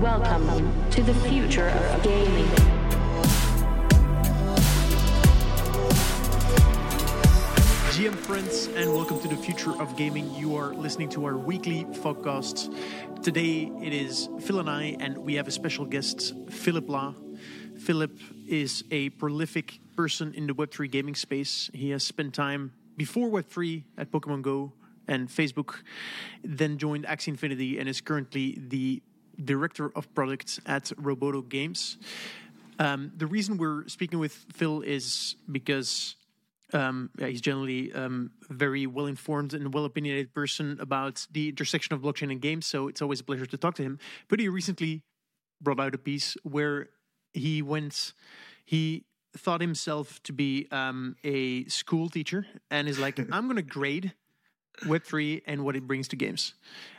Welcome to the future of gaming. GM friends, and welcome to the future of gaming. You are listening to our weekly podcast. Today it is Phil and I, and we have a special guest, Philip La. Philip is a prolific person in the Web3 gaming space. He has spent time before Web3 at Pokemon Go and Facebook, then joined Axie Infinity, and is currently the director of products at Roboto Games. Um, the reason we're speaking with Phil is because um, yeah, he's generally um, a very well informed and well opinionated person about the intersection of blockchain and games. So it's always a pleasure to talk to him. But he recently brought out a piece where he went, he thought himself to be um, a school teacher and is like, I'm going to grade Web3 and what it brings to games.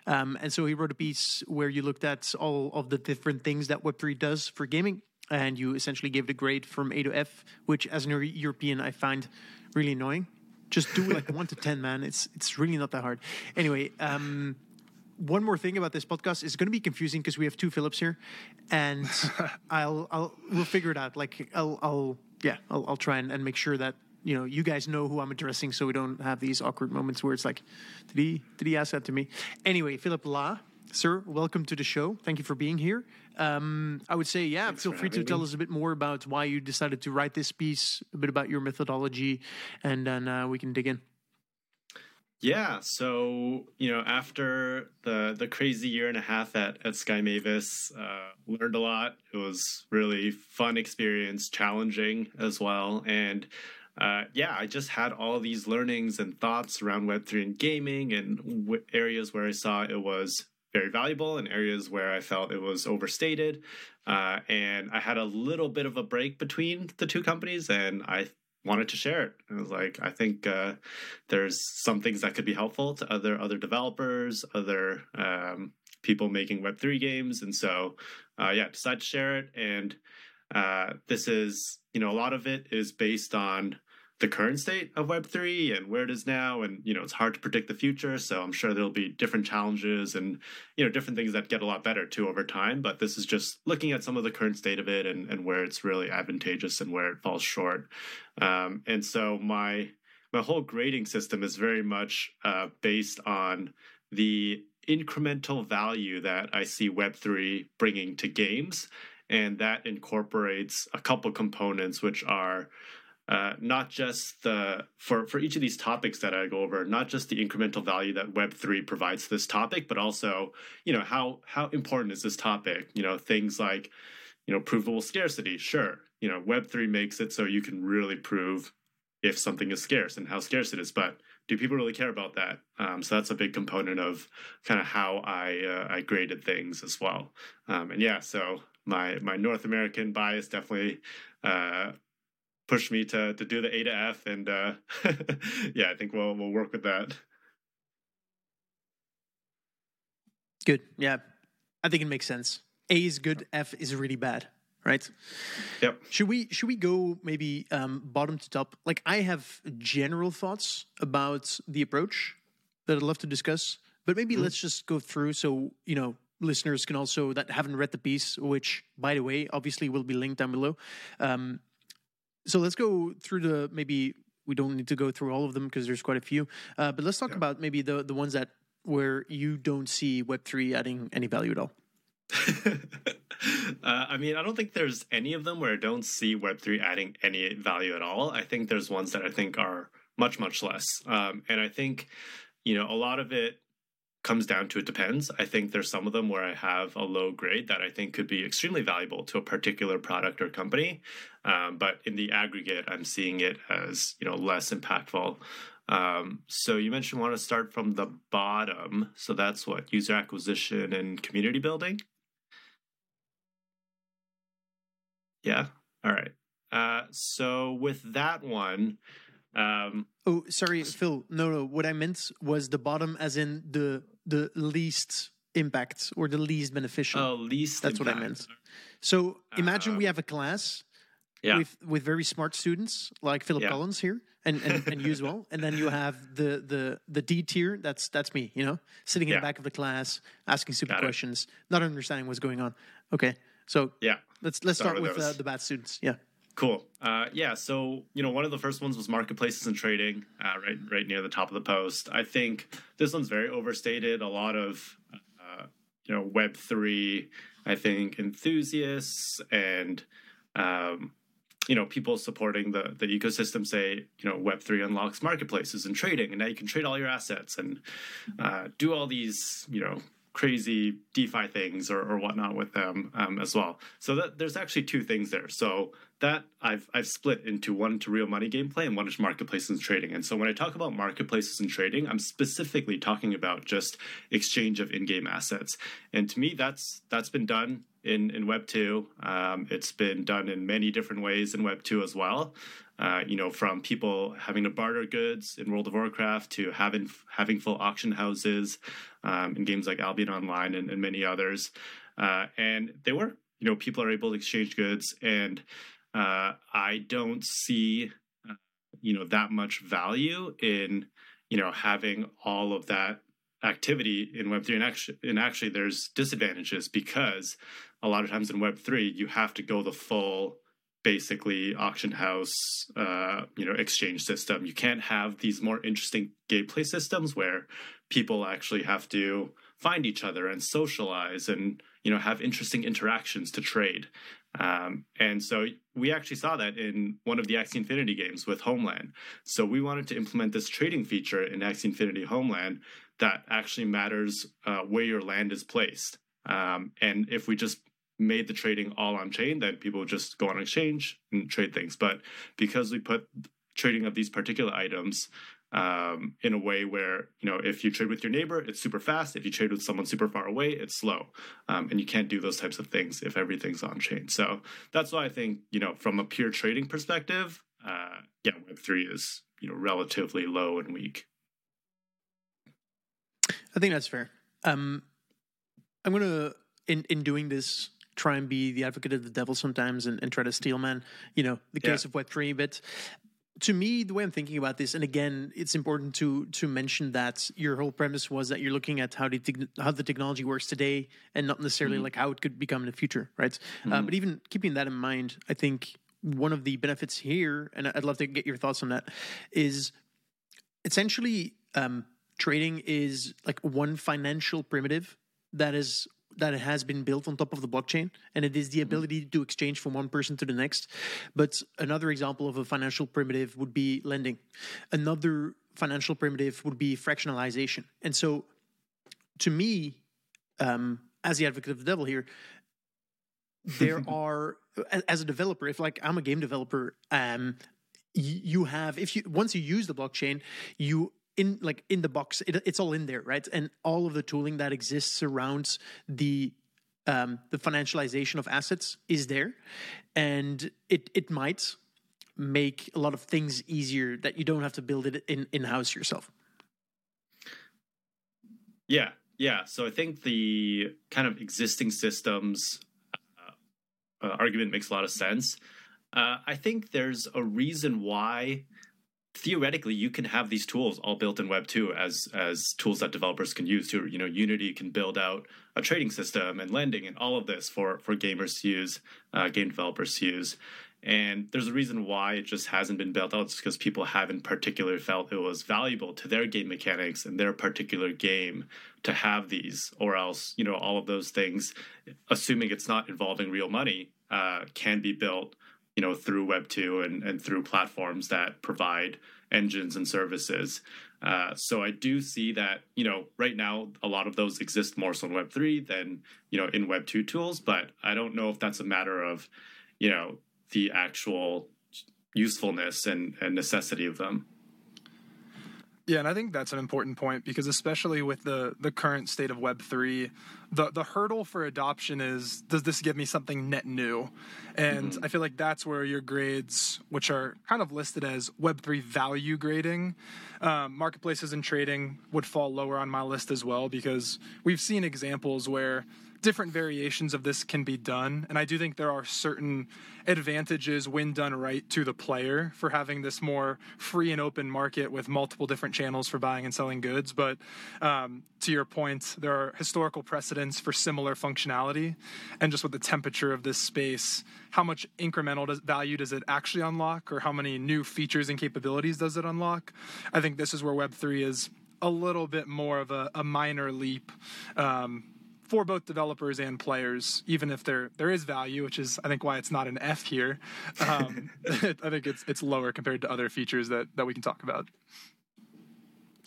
Um, and so he wrote a piece where you looked at all of the different things that Web3 does for gaming. And you essentially gave it a grade from A to F, which, as an European, I find really annoying. Just do like one to ten, man. It's it's really not that hard. Anyway, um, one more thing about this podcast is going to be confusing because we have two Philips here, and I'll I'll we'll figure it out. Like I'll I'll yeah I'll, I'll try and, and make sure that you know you guys know who I'm addressing, so we don't have these awkward moments where it's like, did he did he ask that to me? Anyway, Philip La, sir, welcome to the show. Thank you for being here. Um, I would say, yeah, Thanks feel free to having tell us a bit more about why you decided to write this piece, a bit about your methodology, and then uh, we can dig in. Yeah, so you know, after the the crazy year and a half at at Sky Mavis, uh, learned a lot. It was really fun experience, challenging as well, and uh, yeah, I just had all these learnings and thoughts around Web three and gaming, and w- areas where I saw it was very valuable, and areas where I felt it was overstated. Uh, and I had a little bit of a break between the two companies, and I wanted to share it. I was like, I think uh, there's some things that could be helpful to other other developers, other um, people making Web three games, and so uh, yeah, decided to share it. And uh, this is, you know, a lot of it is based on the current state of Web three and where it is now, and you know, it's hard to predict the future. So I'm sure there'll be different challenges and you know different things that get a lot better too over time. But this is just looking at some of the current state of it and and where it's really advantageous and where it falls short. Um, and so my my whole grading system is very much uh, based on the incremental value that I see Web3 bringing to games. And that incorporates a couple components, which are uh, not just the for for each of these topics that I go over, not just the incremental value that Web three provides to this topic, but also you know how how important is this topic? You know things like you know provable scarcity. Sure, you know Web three makes it so you can really prove if something is scarce and how scarce it is, but do people really care about that? Um, so that's a big component of kind of how I uh, I graded things as well. Um, and yeah, so my my North American bias definitely uh, pushed me to to do the A to F, and uh, yeah, I think we'll we'll work with that. Good. Yeah, I think it makes sense. A is good. F is really bad. Right. Yep. Should we should we go maybe um, bottom to top? Like I have general thoughts about the approach that I'd love to discuss, but maybe let's just go through so you know listeners can also that haven't read the piece, which by the way obviously will be linked down below. Um, so let's go through the maybe we don't need to go through all of them because there's quite a few, uh, but let's talk about maybe the the ones that where you don't see Web three adding any value at all. uh, I mean, I don't think there's any of them where I don't see Web3 adding any value at all. I think there's ones that I think are much, much less. Um, and I think, you know, a lot of it comes down to it depends. I think there's some of them where I have a low grade that I think could be extremely valuable to a particular product or company. Um, but in the aggregate, I'm seeing it as, you know, less impactful. Um, so you mentioned want to start from the bottom. So that's what user acquisition and community building. Yeah. All right. Uh, so with that one, um, Oh, sorry, Phil. No, no. What I meant was the bottom, as in the the least impact or the least beneficial. oh, least That's what I meant. So imagine we Um, have a class Yeah. with with very smart students like Philip Yeah. Collins here, and, and, and you as well. And then you have the the the D tier. That's that's me. You know, sitting in Yeah. the back of the class, asking stupid Got it. questions, not understanding what's going on. Okay, so Yeah. let's let's Start start, with with uh, the bad students. Yeah. Cool. Uh, yeah. So you know, one of the first ones was marketplaces and trading, uh, right, right near the top of the post. I think this one's very overstated. A lot of, uh, you know, Web three. I think enthusiasts and, um, you know, people supporting the the ecosystem say, you know, Web three unlocks marketplaces and trading, and now you can trade all your assets and uh, do all these, you know. Crazy DeFi things or, or whatnot with them um, as well. So that, there's actually two things there. So that I've I've split into one to real money gameplay and one to marketplaces and trading. And so when I talk about marketplaces and trading, I'm specifically talking about just exchange of in-game assets. And to me, that's that's been done in in Web two. Um, it's been done in many different ways in Web two as well. Uh, you know, from people having to barter goods in World of Warcraft to having having full auction houses um, in games like Albion Online and, and many others. Uh, and they were, You know, people are able to exchange goods, and uh, I don't see, uh, you know, that much value in, you know, having all of that activity in Web three. And actually, and actually, there's disadvantages because a lot of times in Web three, you have to go the full basically auction house uh, you know exchange system you can't have these more interesting gameplay systems where people actually have to find each other and socialize and you know have interesting interactions to trade um, and so we actually saw that in one of the Axie Infinity games with Homeland. So we wanted to implement this trading feature in Axie Infinity Homeland that actually matters uh, where your land is placed. Um, and if we just made the trading all on chain, then people would just go on exchange and trade things. But because we put trading of these particular items um, in a way where you know if you trade with your neighbor, it's super fast. If you trade with someone super far away, it's slow, um, and you can't do those types of things if everything's on chain. So that's why I think you know from a pure trading perspective, uh, yeah, Web three is you know relatively low and weak. I think that's fair. Um, I'm gonna in in doing this try and be the advocate of the devil sometimes and, and try to steel man, you know, the Yeah. case of Web three. But to me, the way I'm thinking about this, and again, it's important to to mention that your whole premise was that you're looking at how the how the technology works today, and not necessarily like how it could become in the future, right? Uh, but even keeping that in mind, I think one of the benefits here, and I'd love to get your thoughts on that, is essentially um, trading is like one financial primitive that is that it has been built on top of the blockchain and it is the ability to exchange from one person to the next. But another example of a financial primitive would be lending. Another financial primitive would be fractionalization. And so to me um, as the advocate of the devil here there are as a developer if like i'm a game developer um you have if you once you use the blockchain you in like in the box it, it's all in there right and all of the tooling that exists around the um the financialization of assets is there and it it might make a lot of things easier that you don't have to build it in in house yourself Yeah, yeah. So I think the kind of existing systems uh, uh, argument makes a lot of sense. Uh, I think there's a reason why theoretically you can have these tools all built in Web two as as tools that developers can use. To you know, Unity can build out a trading system and lending and all of this for for gamers to use, uh, game developers to use. And there's a reason why it just hasn't been built out. It's because people haven't particularly felt it was valuable to their game mechanics and their particular game to have these, or else, you know, all of those things, assuming it's not involving real money, uh, can be built, you know, through Web two and, and through platforms that provide engines and services. Uh, so I do see that, you know, right now a lot of those exist more so in Web three than, you know, in Web two tools. But I don't know if that's a matter of, you know, the actual usefulness and, and necessity of them. Yeah, and I think that's an important point because especially with the the current state of Web three, the the hurdle for adoption is does this give me something net new? And I feel like that's where your grades, which are kind of listed as Web three value grading, um, marketplaces and trading would fall lower on my list as well because we've seen examples where different variations of this can be done. And I do think there are certain advantages when done right to the player for having this more free and open market with multiple different channels for buying and selling goods. But um, to your point, there are historical precedents for similar functionality. And just with the temperature of this space, how much incremental does, value does it actually unlock, or how many new features and capabilities does it unlock? I think this is where Web3 is a little bit more of a, a minor leap. Um, for both developers and players, even if there there is value, which is I think why it's not an F here. Um, I think it's it's lower compared to other features that that we can talk about.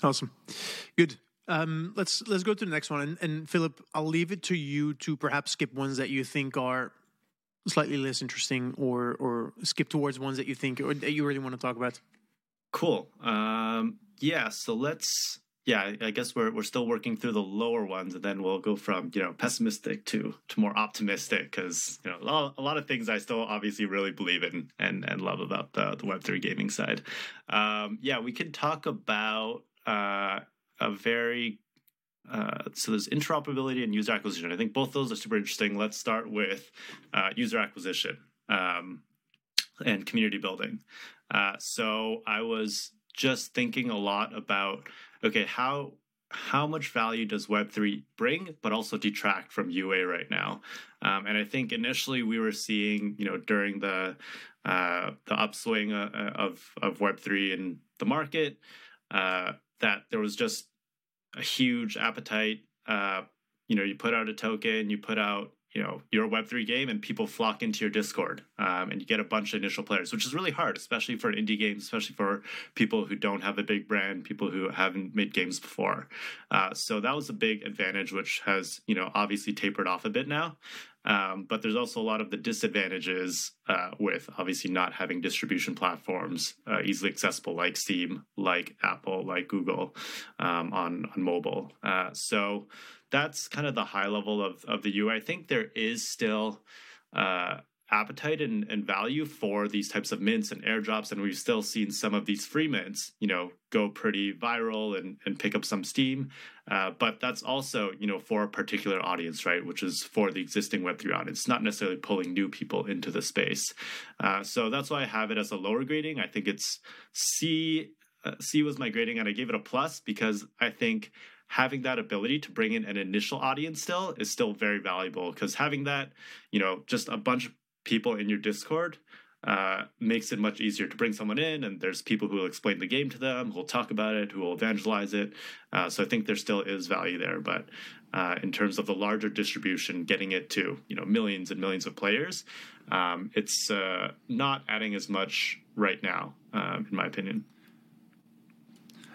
Awesome, good. Um, let's let's go to the next one, and, and Philip, I'll leave it to you to perhaps skip ones that you think are slightly less interesting, or or skip towards ones that you think or that you really want to talk about. Cool. Um, yeah. So let's yeah, I guess we're we're still working through the lower ones, and then we'll go from you know pessimistic to to more optimistic because you know a lot, a lot, of things I still obviously really believe in and and love about the the Web three gaming side. Um, yeah, we can talk about uh, a very uh, so there's interoperability and user acquisition. I think both those are super interesting. Let's start with uh, user acquisition um, and community building. Uh, so I was just thinking a lot about okay, how how much value does Web3 bring, but also detract from UA right now? Um, and I think initially we were seeing, you know, during the uh, the upswing uh, uh of of Web3 in the market, uh, that there was just a huge appetite. Uh, you know, you put out a token, you put out you know your web3 game and people flock into your discord um, and you get a bunch of initial players which is really hard especially for an indie games especially for people who don't have a big brand people who haven't made games before. Uh, so that was a big advantage which has you know obviously tapered off a bit now. Um, but there's also a lot of the disadvantages uh, with obviously not having distribution platforms uh, easily accessible like steam like apple like google um, on on mobile. Uh, so that's kind of the high level of of the UA. I think there is still uh, appetite and, and value for these types of mints and airdrops, and we've still seen some of these free mints, you know, go pretty viral and and pick up some steam. Uh, but that's also you know for a particular audience, right? Which is for the existing Web three audience, not necessarily pulling new people into the space. Uh, so that's why I have it as a lower grading. I think it's C. Uh, C was my grading, and I gave it a plus because I think having that ability to bring in an initial audience still is still very valuable because having that, you know, just a bunch of people in your Discord uh, makes it much easier to bring someone in, and there's people who will explain the game to them, who will talk about it, who will evangelize it. Uh, so I think there still is value there, but uh, in terms of the larger distribution, getting it to you know millions and millions of players, um, it's uh, not adding as much right now, um, in my opinion.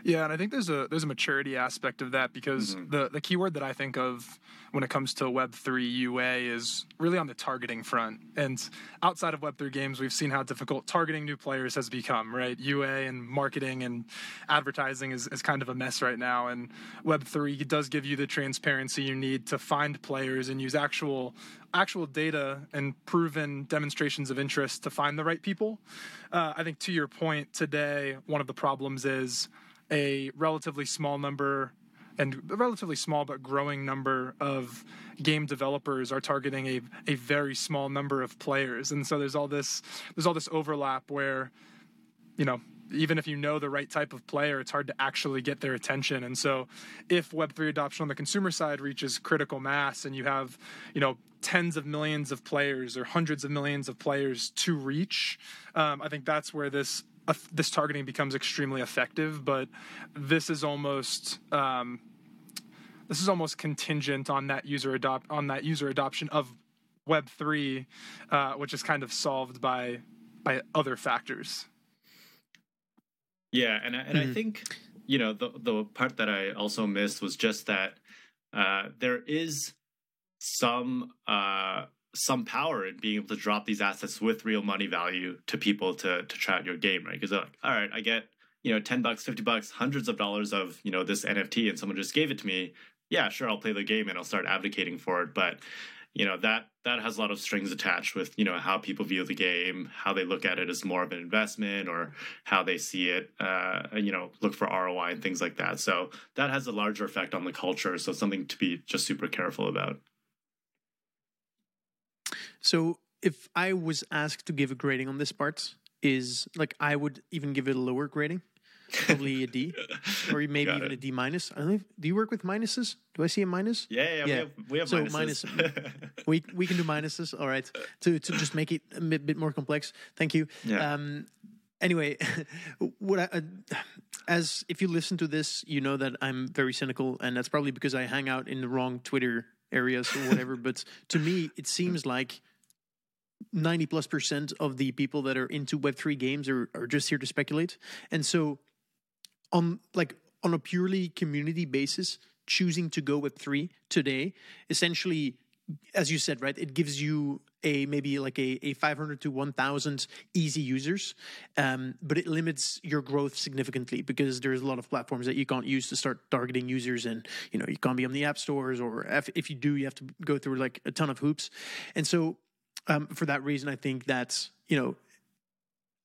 Yeah, and I think there's a there's a maturity aspect of that because mm-hmm. the the keyword that I think of when it comes to Web three UA is really on the targeting front. And outside of Web three games, we've seen how difficult targeting new players has become. Right, UA and marketing and advertising is, is kind of a mess right now. And Web three does give you the transparency you need to find players and use actual actual data and proven demonstrations of interest to find the right people. Uh, I think to your point today, one of the problems is a relatively small number and a relatively small but growing number of game developers are targeting a, a very small number of players. And so there's all this there's all this overlap where you know even if you know the right type of player it's hard to actually get their attention. And so if web3 adoption on the consumer side reaches critical mass and you have you know tens of millions of players or hundreds of millions of players to reach um, i think that's where this this targeting becomes extremely effective, but this is almost um, this is almost contingent on that user adopt on that user adoption of Web three, uh, which is kind of solved by by other factors. Yeah, and and mm-hmm. I think you know the the part that I also missed was just that uh, there is some uh, some power in being able to drop these assets with real money value to people to to try out your game, right? Because they're like, all right, I get you know ten bucks, fifty bucks, hundreds of dollars of you know this NFT, and someone just gave it to me. Yeah, sure, I'll play the game and I'll start advocating for it, but you know that that has a lot of strings attached with you know how people view the game how they look at it as more of an investment or how they see it uh, you know look for roi and things like that so that has a larger effect on the culture so something to be just super careful about So if I was asked to give a grading on this part, is like I would even give it a lower grading, probably a D, or maybe Got even it. a D minus. I don't know. if- Do you work with minuses? Do I see a minus? Yeah, yeah, Yeah. we have we have So minuses. We we can do minuses. All right, to to just make it a bit, bit more complex. Thank you. Yeah. Um. Anyway, what I, uh, as if you listen to this, you know that I'm very cynical, and that's probably because I hang out in the wrong Twitter areas or whatever. but to me, it seems like 90 plus percent of the people that are into web3 games are, are just here to speculate. And so on like on a purely community basis choosing to go web3 today essentially as you said right it gives you a maybe like a, a 500 to 1000 easy users um, but it limits your growth significantly because there's a lot of platforms that you can't use to start targeting users and you know you can't be on the app stores or if, if you do you have to go through like a ton of hoops. And so um, for that reason, I think that you know,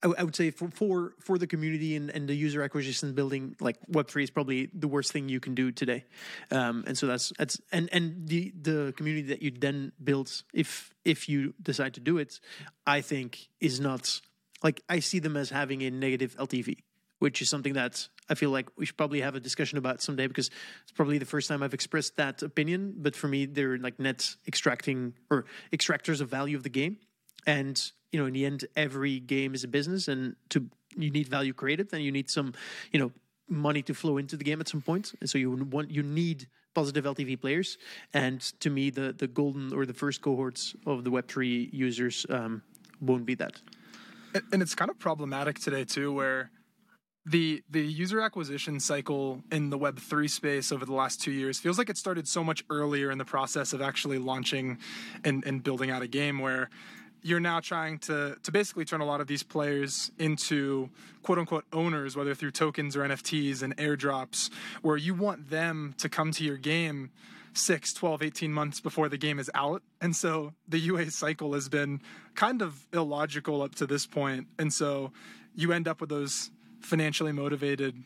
I would say for for for the community and, and the user acquisition building, like Web three is probably the worst thing you can do today, um, and so that's that's and and the the community that you then build if if you decide to do it, I think is not like I see them as having a negative LTV, which is something that I feel like we should probably have a discussion about someday because it's probably the first time I've expressed that opinion. But for me, they're like net extracting or extractors of value of the game. And, you know, in the end, every game is a business and to you need value created and you need some, you know, money to flow into the game at some point. And so you want you need positive LTV players. And to me, the the golden or the first cohorts of the Web3 users um, won't be that. And it's kind of problematic today too where the the user acquisition cycle in the web 3 space over the last 2 years feels like it started so much earlier in the process of actually launching and, and building out a game where you're now trying to to basically turn a lot of these players into quote unquote owners whether through tokens or NFTs and airdrops where you want them to come to your game 6 12 18 months before the game is out. And so the UA cycle has been kind of illogical up to this point. And so you end up with those financially motivated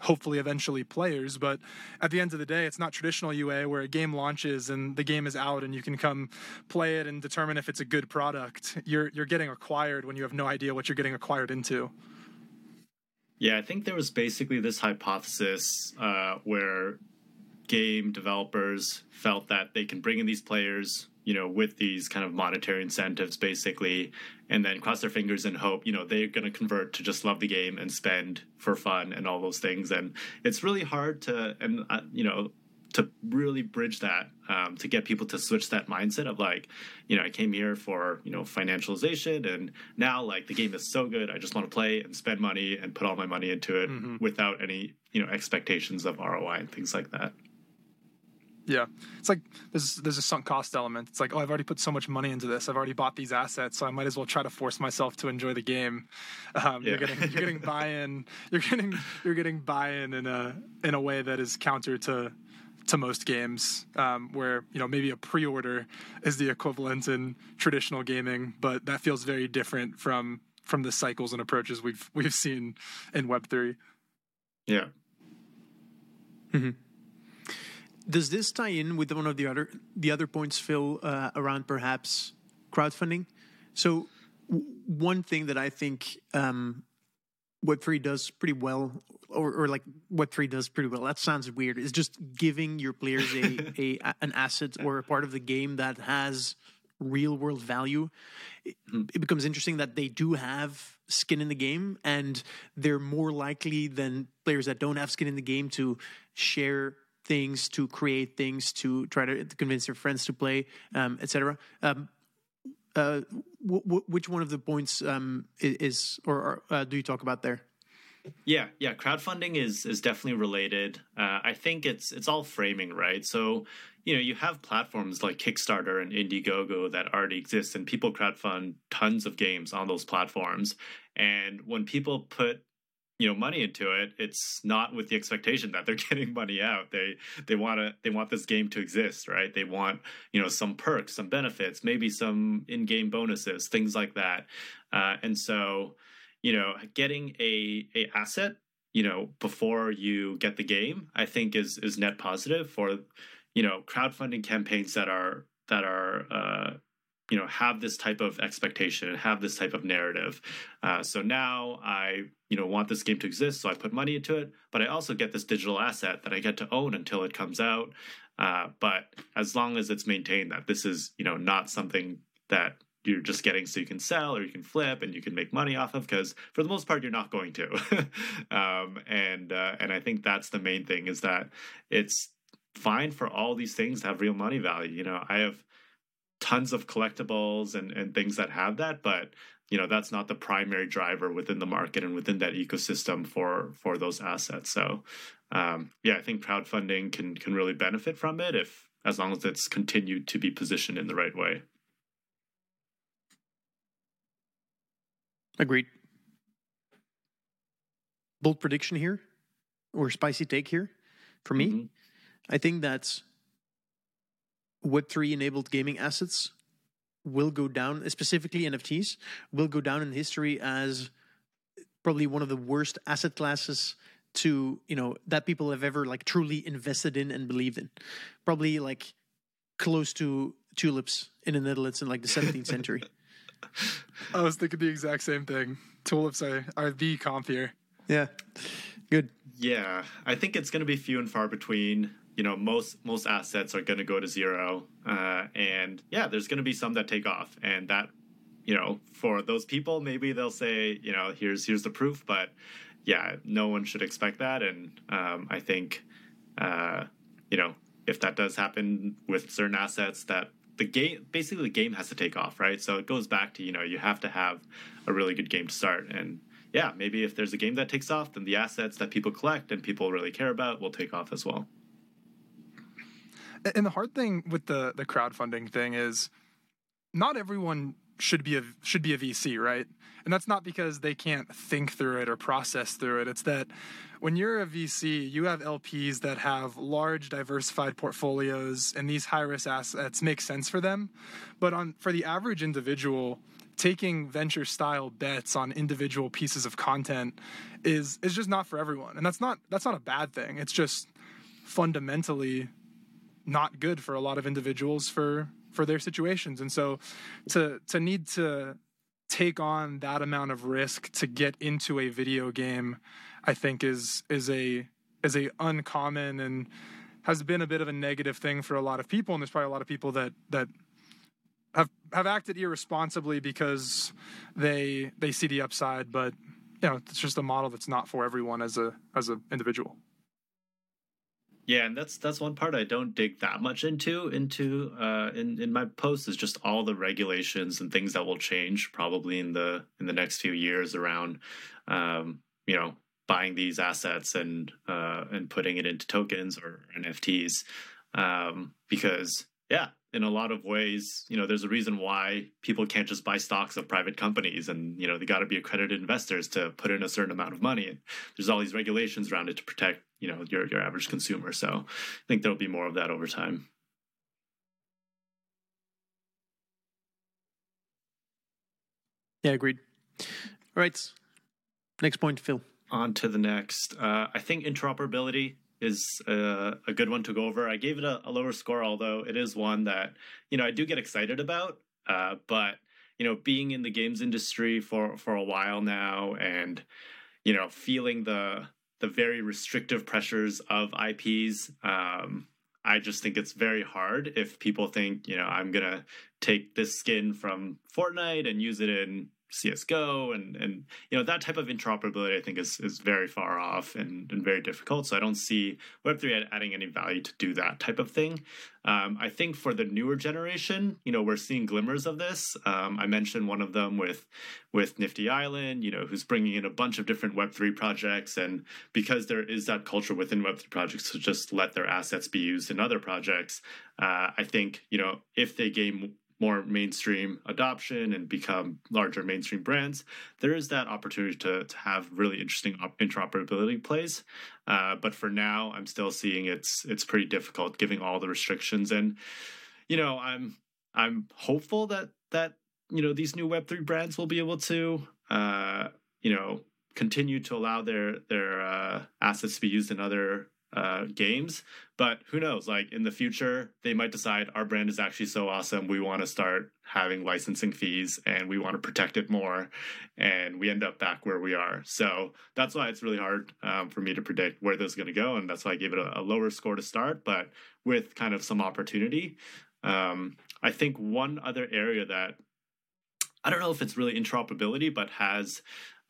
hopefully eventually players but at the end of the day it's not traditional UA where a game launches and the game is out and you can come play it and determine if it's a good product. You're you're getting acquired when you have no idea what you're getting acquired into. Yeah, I think there was basically this hypothesis uh, where game developers felt that they can bring in these players, you know, with these kind of monetary incentives, basically, and then cross their fingers and hope, you know, they're going to convert to just love the game and spend for fun and all those things. And it's really hard to, and uh, you know, to really bridge that um, to get people to switch that mindset of like you know i came here for you know financialization and now like the game is so good i just want to play and spend money and put all my money into it without any you know expectations of roi and things like that Yeah, it's like there's there's a sunk cost element. It's like, oh, I've already put so much money into this. I've already bought these assets, so I might as well try to force myself to enjoy the game. Um, You're getting you're getting buy-in. You're getting you're getting buy-in in a in a way that is counter to to most games, um, where you know maybe a pre-order is the equivalent in traditional gaming, but that feels very different from from the cycles and approaches we've we've seen in Web three. yeah Does this tie in with one of the other the other points, Phil, uh, around perhaps crowdfunding? So w- one thing that I think um, Web three does pretty well, or, or like Web three does pretty well. That sounds weird. Is just giving your players a, a an asset or a part of the game that has real world value. It, it becomes interesting that they do have skin in the game, and they're more likely than players that don't have skin in the game to share things, to create things, to try to convince their friends to play, um, etc. Um, uh, w- w- which one of the points um, is, or, or uh, do you talk about there? Yeah, yeah, crowdfunding is is definitely related. Uh, I think it's it's all framing, right? So, you know, you have platforms like Kickstarter and Indiegogo that already exist, and people crowdfund tons of games on those platforms. And when people put you know money into it, it's not with the expectation that they're getting money out. They they want to they want this game to exist, right? They want you know some perks, some benefits, maybe some in-game bonuses, things like that. Uh, and so you know getting a a asset you know before you get the game i think is is net positive for you know crowdfunding campaigns that are that are uh you know have this type of expectation and have this type of narrative. Uh, so now i you know want this game to exist so i put money into it but i also get this digital asset that i get to own until it comes out. Uh, but as long as it's maintained that this is you know not something that you're just getting so you can sell or you can flip and you can make money off of because for the most part you're not going to. Um, and uh, and i think that's the main thing is that it's fine for all these things to have real money value. You know i have tons of collectibles and, and things that have that but you know that's not the primary driver within the market and within that ecosystem for for those assets so um, yeah i think crowdfunding can can really benefit from it if as long as it's continued to be positioned in the right way Agreed. Bold prediction here, or spicy take here, for me. Mhm. I think that Web3 enabled gaming assets will go down, specifically NFTs, will go down in history as probably one of the worst asset classes to, you know, that people have ever like truly invested in and believed in. Probably like close to tulips in the Netherlands in like the 17th century. I was thinking the exact same thing. Tulips are, are the comp here. Yeah. Good. Yeah, I think it's going to be few and far between. You know, most most assets are going to go to zero, uh, and yeah, there's going to be some that take off, and that, you know, for those people, maybe they'll say, you know, here's here's the proof, but yeah, no one should expect that, and um, I think, uh, you know, if that does happen with certain assets, that the game basically the game has to take off, right? So it goes back to you know you have to have a really good game to start, and yeah, maybe if there's a game that takes off, then the assets that people collect and people really care about will take off as well. And the hard thing with the the crowdfunding thing is not everyone should be a should be a VC, right? And that's not because they can't think through it or process through it. It's that when you're a VC, you have LPs that have large diversified portfolios and these high risk assets make sense for them. But on for the average individual, taking venture style bets on individual pieces of content is is just not for everyone. And that's not that's not a bad thing. It's just fundamentally not good for a lot of individuals for for their situations. And so to to need to take on that amount of risk to get into a video game i think is is a is a uncommon and has been a bit of a negative thing for a lot of people. And there's probably a lot of people that that have have acted irresponsibly because they they see the upside. But you know it's just a model that's not for everyone as a as an individual Yeah, and that's that's one part I don't dig that much into into uh, in in my post is just all the regulations and things that will change probably in the in the next few years around um, you know buying these assets and uh, and putting it into tokens or NFTs um, because yeah in a lot of ways you know there's a reason why people can't just buy stocks of private companies and you know they got to be accredited investors to put in a certain amount of money and there's all these regulations around it to protect you know your your average consumer so i think there'll be more of that over time Yeah, agreed. All right. Next point, Phil. on to the next uh, i think interoperability is uh, a good one to go over. I gave it a, a lower score although it is one that you know i do get excited about uh, but you know being in the games industry for for a while now and you know feeling the the very restrictive pressures of ips um, i just think it's very hard if people think you know i'm gonna take this skin from fortnite and use it in CS:GO and and you know that type of interoperability I think is is very far off and, and very difficult. So I don't see Web3 adding any value to do that type of thing. Um, I think for the newer generation, you know, we're seeing glimmers of this. Um, I mentioned one of them with with Nifty Island, you know, who's bringing in a bunch of different Web3 projects, and because there is that culture within Web3 projects to just let their assets be used in other projects, uh, I think you know if they gain more mainstream adoption and become larger mainstream brands, there is that opportunity to, to have really interesting op- interoperability plays. Uh, but for now, I'm still seeing it's it's pretty difficult given all the restrictions. And you know, I'm I'm hopeful that that you know these new Web three brands will be able to uh, you know continue to allow their their uh, assets to be used in other uh, games. But who knows? Like in the future, they might decide our brand is actually so awesome. We want to start having licensing fees and we want to protect it more. And we end up back where we are. So that's why it's really hard um, for me to predict where this is going to go. And that's why I gave it a, a, lower score to start, but with kind of some opportunity. Um, I think one other area that I don't know if it's really interoperability, but has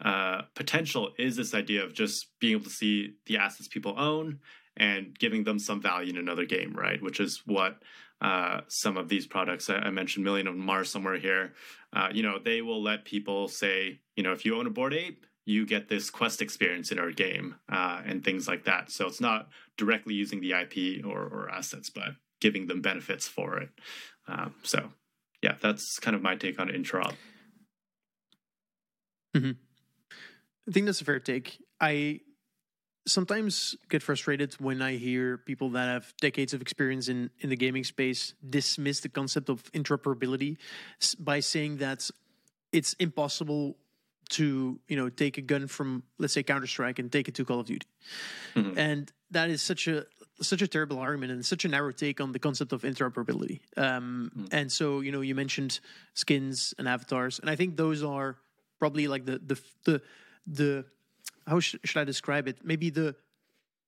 uh, potential is this idea of just being able to see the assets people own and giving them some value in another game, right? Which is what uh, some of these products I, mentioned, Million on Mars somewhere here. Uh, you know, they will let people say, you know, if you own a Bored Ape, you get this quest experience in our game uh, and things like that. So it's not directly using the IP or, or assets, but giving them benefits for it. Um, so yeah, that's kind of my take on interop. Mm-hmm. I think that's a fair take. I sometimes get frustrated when I hear people that have decades of experience in, in the gaming space dismiss the concept of interoperability by saying that it's impossible to you know take a gun from let's say Counter Strike and take it to Call of Duty, mm-hmm. and that is such a such a terrible argument and such a narrow take on the concept of interoperability. Um, mm-hmm. And so you know you mentioned skins and avatars, and I think those are probably like the the the the how sh- should I describe it? Maybe the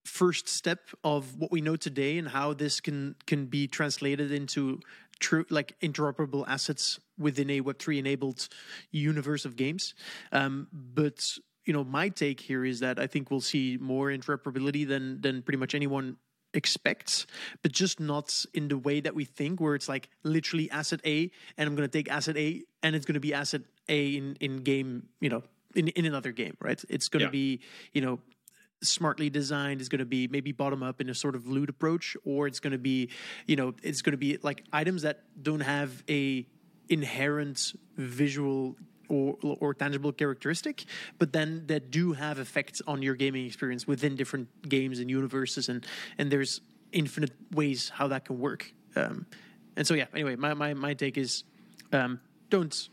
first step of what we know today and how this can can be translated into true like interoperable assets within a Web3 enabled universe of games. Um, but you know, my take here is that I think we'll see more interoperability than than pretty much anyone expects, but just not in the way that we think, where it's like literally asset A, and I'm going to take asset A, and it's going to be asset A in in game, you know, in in another game, right? It's going to yeah. be, you know, smartly designed is going to be maybe bottom up in a sort of loot approach or it's going to be you know it's going to be like items that don't have a inherent visual or, or tangible characteristic, but then that do have effects on your gaming experience within different games and universes, and and there's infinite ways how that can work. Um, and so yeah, anyway, my my my take is um, don't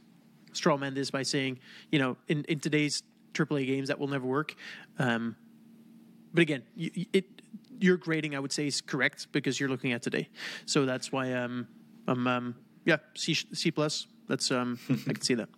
strawman this by saying you know in in today's AAA games that will never work. Um, but again, you, it your grading I would say is correct because you're looking at today. So that's why um, um, um yeah C C plus. That's um I can see that.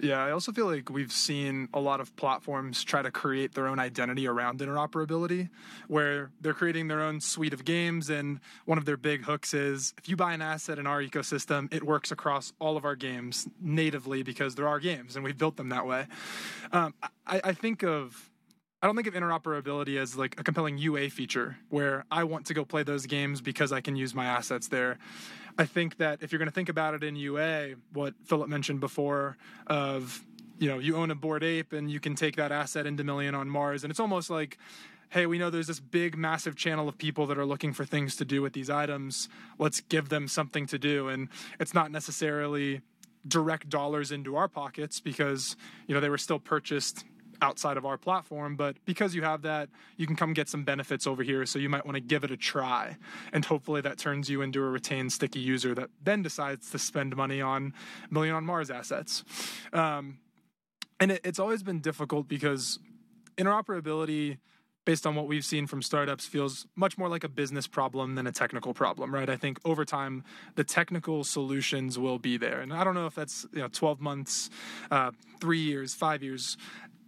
Yeah, I also feel like we've seen a lot of platforms try to create their own identity around interoperability, where they're creating their own suite of games. And one of their big hooks is if you buy an asset in our ecosystem, it works across all of our games natively because they're our games and we've built them that way. Um, I, I think of I don't think of interoperability as like a compelling UA feature where I want to go play those games because I can use my assets there. I think that if you're going to think about it in UA, what Philip mentioned before of you know you own a Bored Ape and you can take that asset into Million on Mars, and it's almost like hey, we know there's this big, massive channel of people that are looking for things to do with these items. Let's give them something to do. And it's not necessarily direct dollars into our pockets because, you know, they were still purchased outside of our platform, but because you have that, you can come get some benefits over here. So you might want to give it a try. And hopefully that turns you into a retained sticky user that then decides to spend money on Million on Mars assets. Um, and it, it's always been difficult because interoperability based on what we've seen from startups feels much more like a business problem than a technical problem right i think over time the technical solutions will be there and i don't know if that's you know 12 months uh, three years five years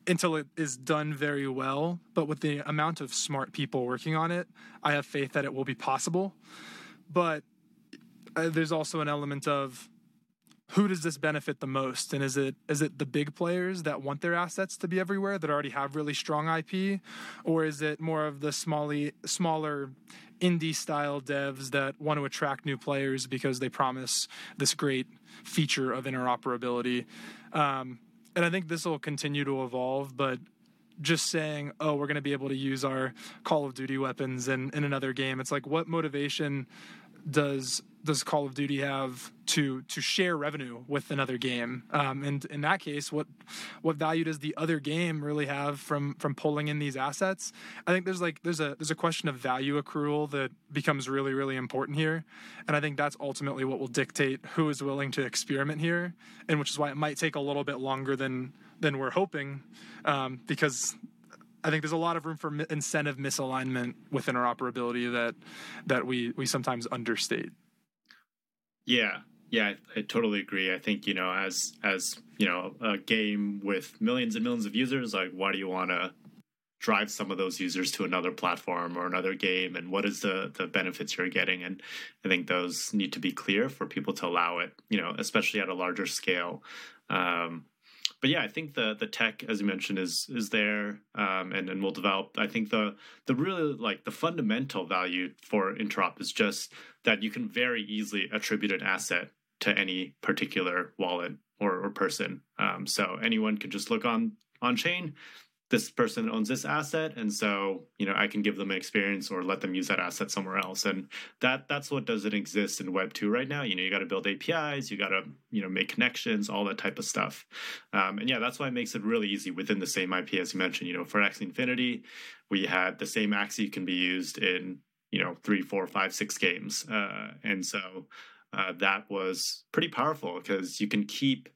until it is done very well. But with the amount of smart people working on it, I have faith that it will be possible. But uh, there's also an element of who does this benefit the most and is it is it the big players that want their assets to be everywhere that already have really strong IP or is it more of the smally smaller indie style devs that want to attract new players because they promise this great feature of interoperability um, and I think this will continue to evolve, but just saying, oh, we're going to be able to use our Call of Duty weapons in, in another game. It's like, what motivation does does Call of Duty have to to share revenue with another game? Um, and in that case, what what value does the other game really have from from pulling in these assets? I think there's like there's a there's a question of value accrual that becomes really really important here, and I think that's ultimately what will dictate who is willing to experiment here, and which is why it might take a little bit longer than than we're hoping, um, because I think there's a lot of room for incentive misalignment with interoperability that that we we sometimes understate. Yeah, yeah, I, I, totally agree. I think you know, as as you know, a game with millions and millions of users, like why do you want to drive some of those users to another platform or another game, and what is the the benefits you're getting? And I think those need to be clear for people to allow it. You know, especially at a larger scale. Um, but yeah, I think the the tech, as you mentioned, is is there, um, and and will develop. I think the the really like the fundamental value for interop is just that you can very easily attribute an asset to any particular wallet or, or person. Um, so anyone can just look on on chain, this person owns this asset and so you know i can give them an experience or let them use that asset somewhere else. And that that's what doesn't exist in web 2 right now. You know you got to build apis you got to you know make connections all that type of stuff. Um, and yeah that's why it makes it really easy within the same ip as you mentioned. You know for axie infinity we had the same axie can be used in you know three four five six games uh, and so uh, that was pretty powerful because you can keep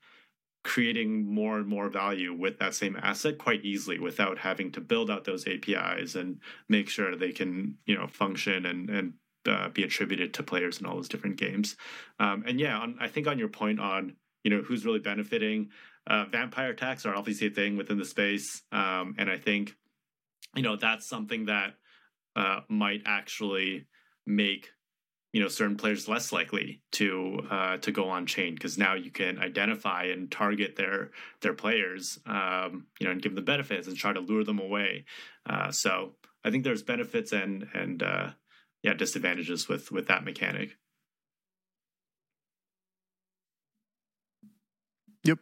creating more and more value with that same asset quite easily without having to build out those APIs and make sure they can you know function and and uh, be attributed to players in all those different games. Um, and yeah, on, I think on your point on you know who's really benefiting, uh, vampire attacks are obviously a thing within the space, um, and I think you know that's something that uh, might actually make you know certain players less likely to uh, to go on chain because now you can identify and target their their players um, you know and give them the benefits and try to lure them away. Uh, so I think there's benefits and and uh, yeah disadvantages with with that mechanic. Yep.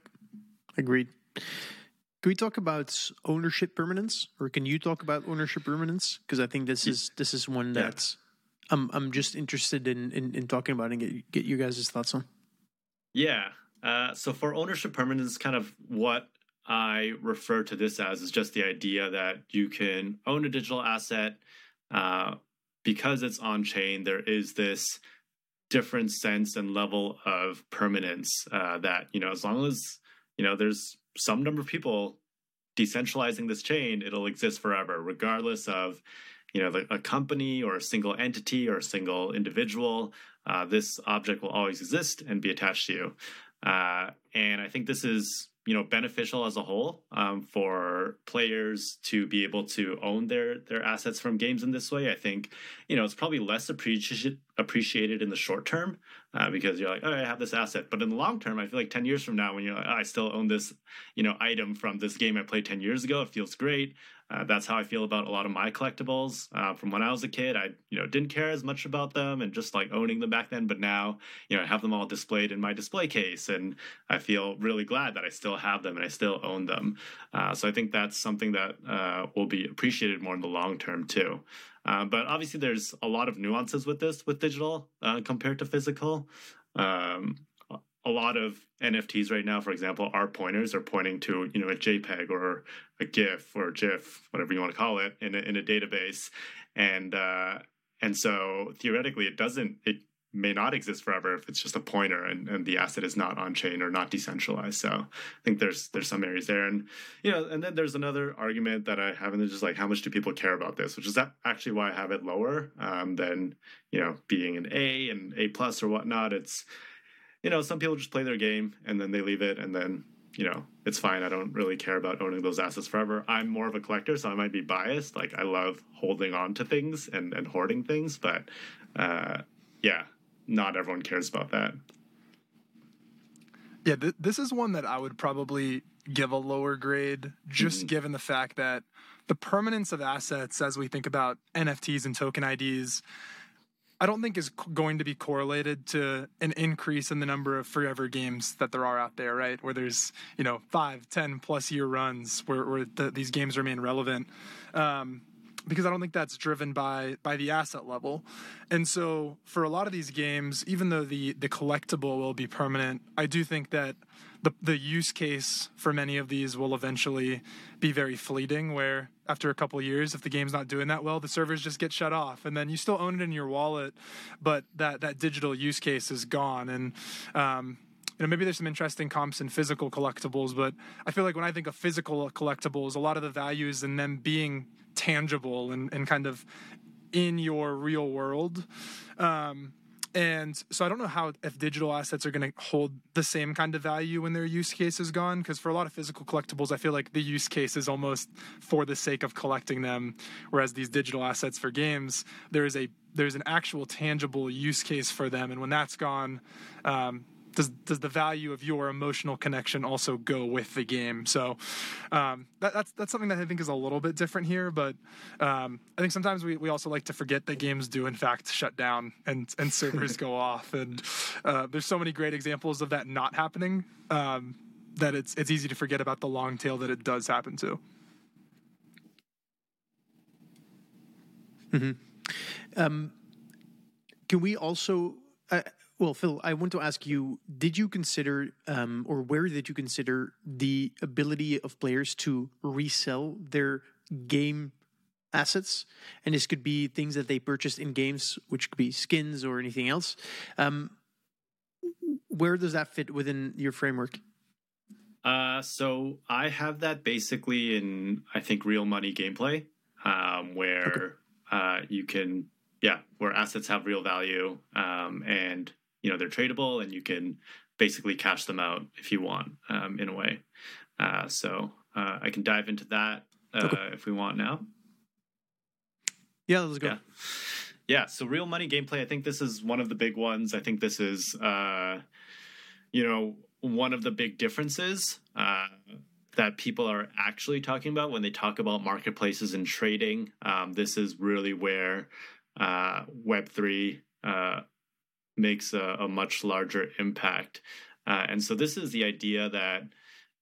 Agreed can we talk about ownership permanence or can you talk about ownership permanence because I think this is this is one that's I'm I'm just interested in in, in talking about and get get you guys' thoughts on. Yeah. Uh, so for ownership permanence, kind of what I refer to this as is just the idea that you can own a digital asset uh, because it's on chain. There is this different sense and level of permanence uh, that you know as long as you know there's some number of people decentralizing this chain, it'll exist forever, regardless of you know a company or a single entity or a single individual. Uh, this object will always exist and be attached to you. Uh, and i think this is you know beneficial as a whole um, for players to be able to own their their assets from games in this way. I think you know it's probably less appreciated appreciated in the short term uh, because you're like, oh, I have this asset, but in the long term, I feel like ten years from now, when you're like, oh, I still own this you know item from this game I played ten years ago, it feels great. Uh, that's how I feel about a lot of my collectibles. Uh, from when I was a kid, I you know didn't care as much about them and just like owning them back then. But now, you know, I have them all displayed in my display case, and I feel really glad that I still have them and I still own them. Uh, so I think that's something that uh, will be appreciated more in the long term too. Uh, but obviously, there's a lot of nuances with this with digital uh, compared to physical. Um, a lot of NFTs right now, for example, are pointers are pointing to you know a JPEG or a GIF or GIF, whatever you want to call it, in a, in a database, and uh, and so theoretically, it doesn't it may not exist forever if it's just a pointer and, and the asset is not on chain or not decentralized. So I think there's there's some areas there, and you know, and then there's another argument that I have, and it's just like how much do people care about this, which is that actually why I have it lower um, than you know being an A and A plus or whatnot. It's you know, some people just play their game and then they leave it and then, you know, it's fine. I don't really care about owning those assets forever. I'm more of a collector, so I might be biased. Like I love holding on to things and, and hoarding things, but uh, yeah, not everyone cares about that. Yeah, th- this is one that I would probably give a lower grade, just mm-hmm. given the fact that the permanence of assets as we think about NFTs and token IDs I don't think is going to be correlated to an increase in the number of forever games that there are out there, right? Where there's, you know, five, ten plus year runs where, where the, these games remain relevant. Um, because I don't think that's driven by by the asset level. And so for a lot of these games, even though the the collectible will be permanent, I do think that the the use case for many of these will eventually be very fleeting where after a couple years if the game's not doing that well the servers just get shut off and then you still own it in your wallet but that that digital use case is gone and um, you know, maybe there's some interesting comps in physical collectibles, but I feel like when I think of physical collectibles, a lot of the values in them being tangible and, and kind of in your real world. Um, and so I don't know how if digital assets are going to hold the same kind of value when their use case is gone. Because for a lot of physical collectibles, I feel like the use case is almost for the sake of collecting them. Whereas these digital assets for games, there is a there's an actual tangible use case for them, and when that's gone, um, does does the value of your emotional connection also go with the game? So um, that, that's that's something that I think is a little bit different here. But um, I think sometimes we, we also like to forget that games do in fact shut down and and servers go off, and uh, there's so many great examples of that not happening um, that it's it's easy to forget about the long tail that it does happen to. Mm-hmm. Um, can we also? Uh, well, Phil, I want to ask you: Did you consider, um, or where did you consider the ability of players to resell their game assets? And this could be things that they purchased in games, which could be skins or anything else. Um, where does that fit within your framework? Uh, so I have that basically in I think real money gameplay, um, where okay. uh, you can yeah, where assets have real value um, and you know they're tradable and you can basically cash them out if you want um, in a way. Uh, so uh, I can dive into that uh, okay. if we want now. Yeah, let's go. Yeah. yeah. So real money gameplay. I think this is one of the big ones. I think this is uh, you know one of the big differences uh, that people are actually talking about when they talk about marketplaces and trading. Um, this is really where uh, Web three uh, makes a, a, much larger impact. Uh, and so this is the idea that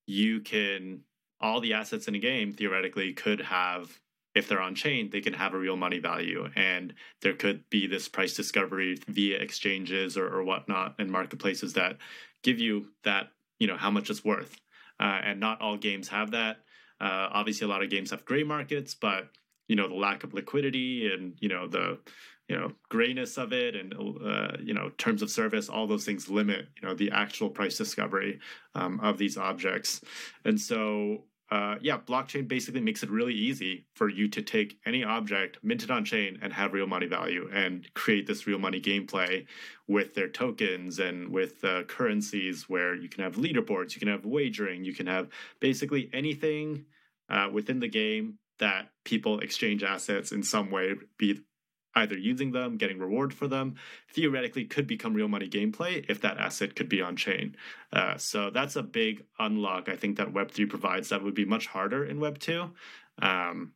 you can all the assets in a game theoretically could have if they're on chain they can have a real money value. And there could be this price discovery via exchanges or, or whatnot and marketplaces that give you that you know how much it's worth. Uh, and not all games have that. Uh, obviously a lot of games have gray markets but you know the lack of liquidity and you know the you know grayness of it and uh, you know terms of service all those things limit you know the actual price discovery um, of these objects. And so uh, yeah blockchain basically makes it really easy for you to take any object mint it on chain and have real money value and create this real money gameplay with their tokens and with uh, currencies where you can have leaderboards you can have wagering you can have basically anything uh, within the game that people exchange assets in some way, be either using them, getting reward for them, theoretically could become real money gameplay if that asset could be on chain. Uh, so that's a big unlock I think that Web3 provides that would be much harder in Web 2. Um,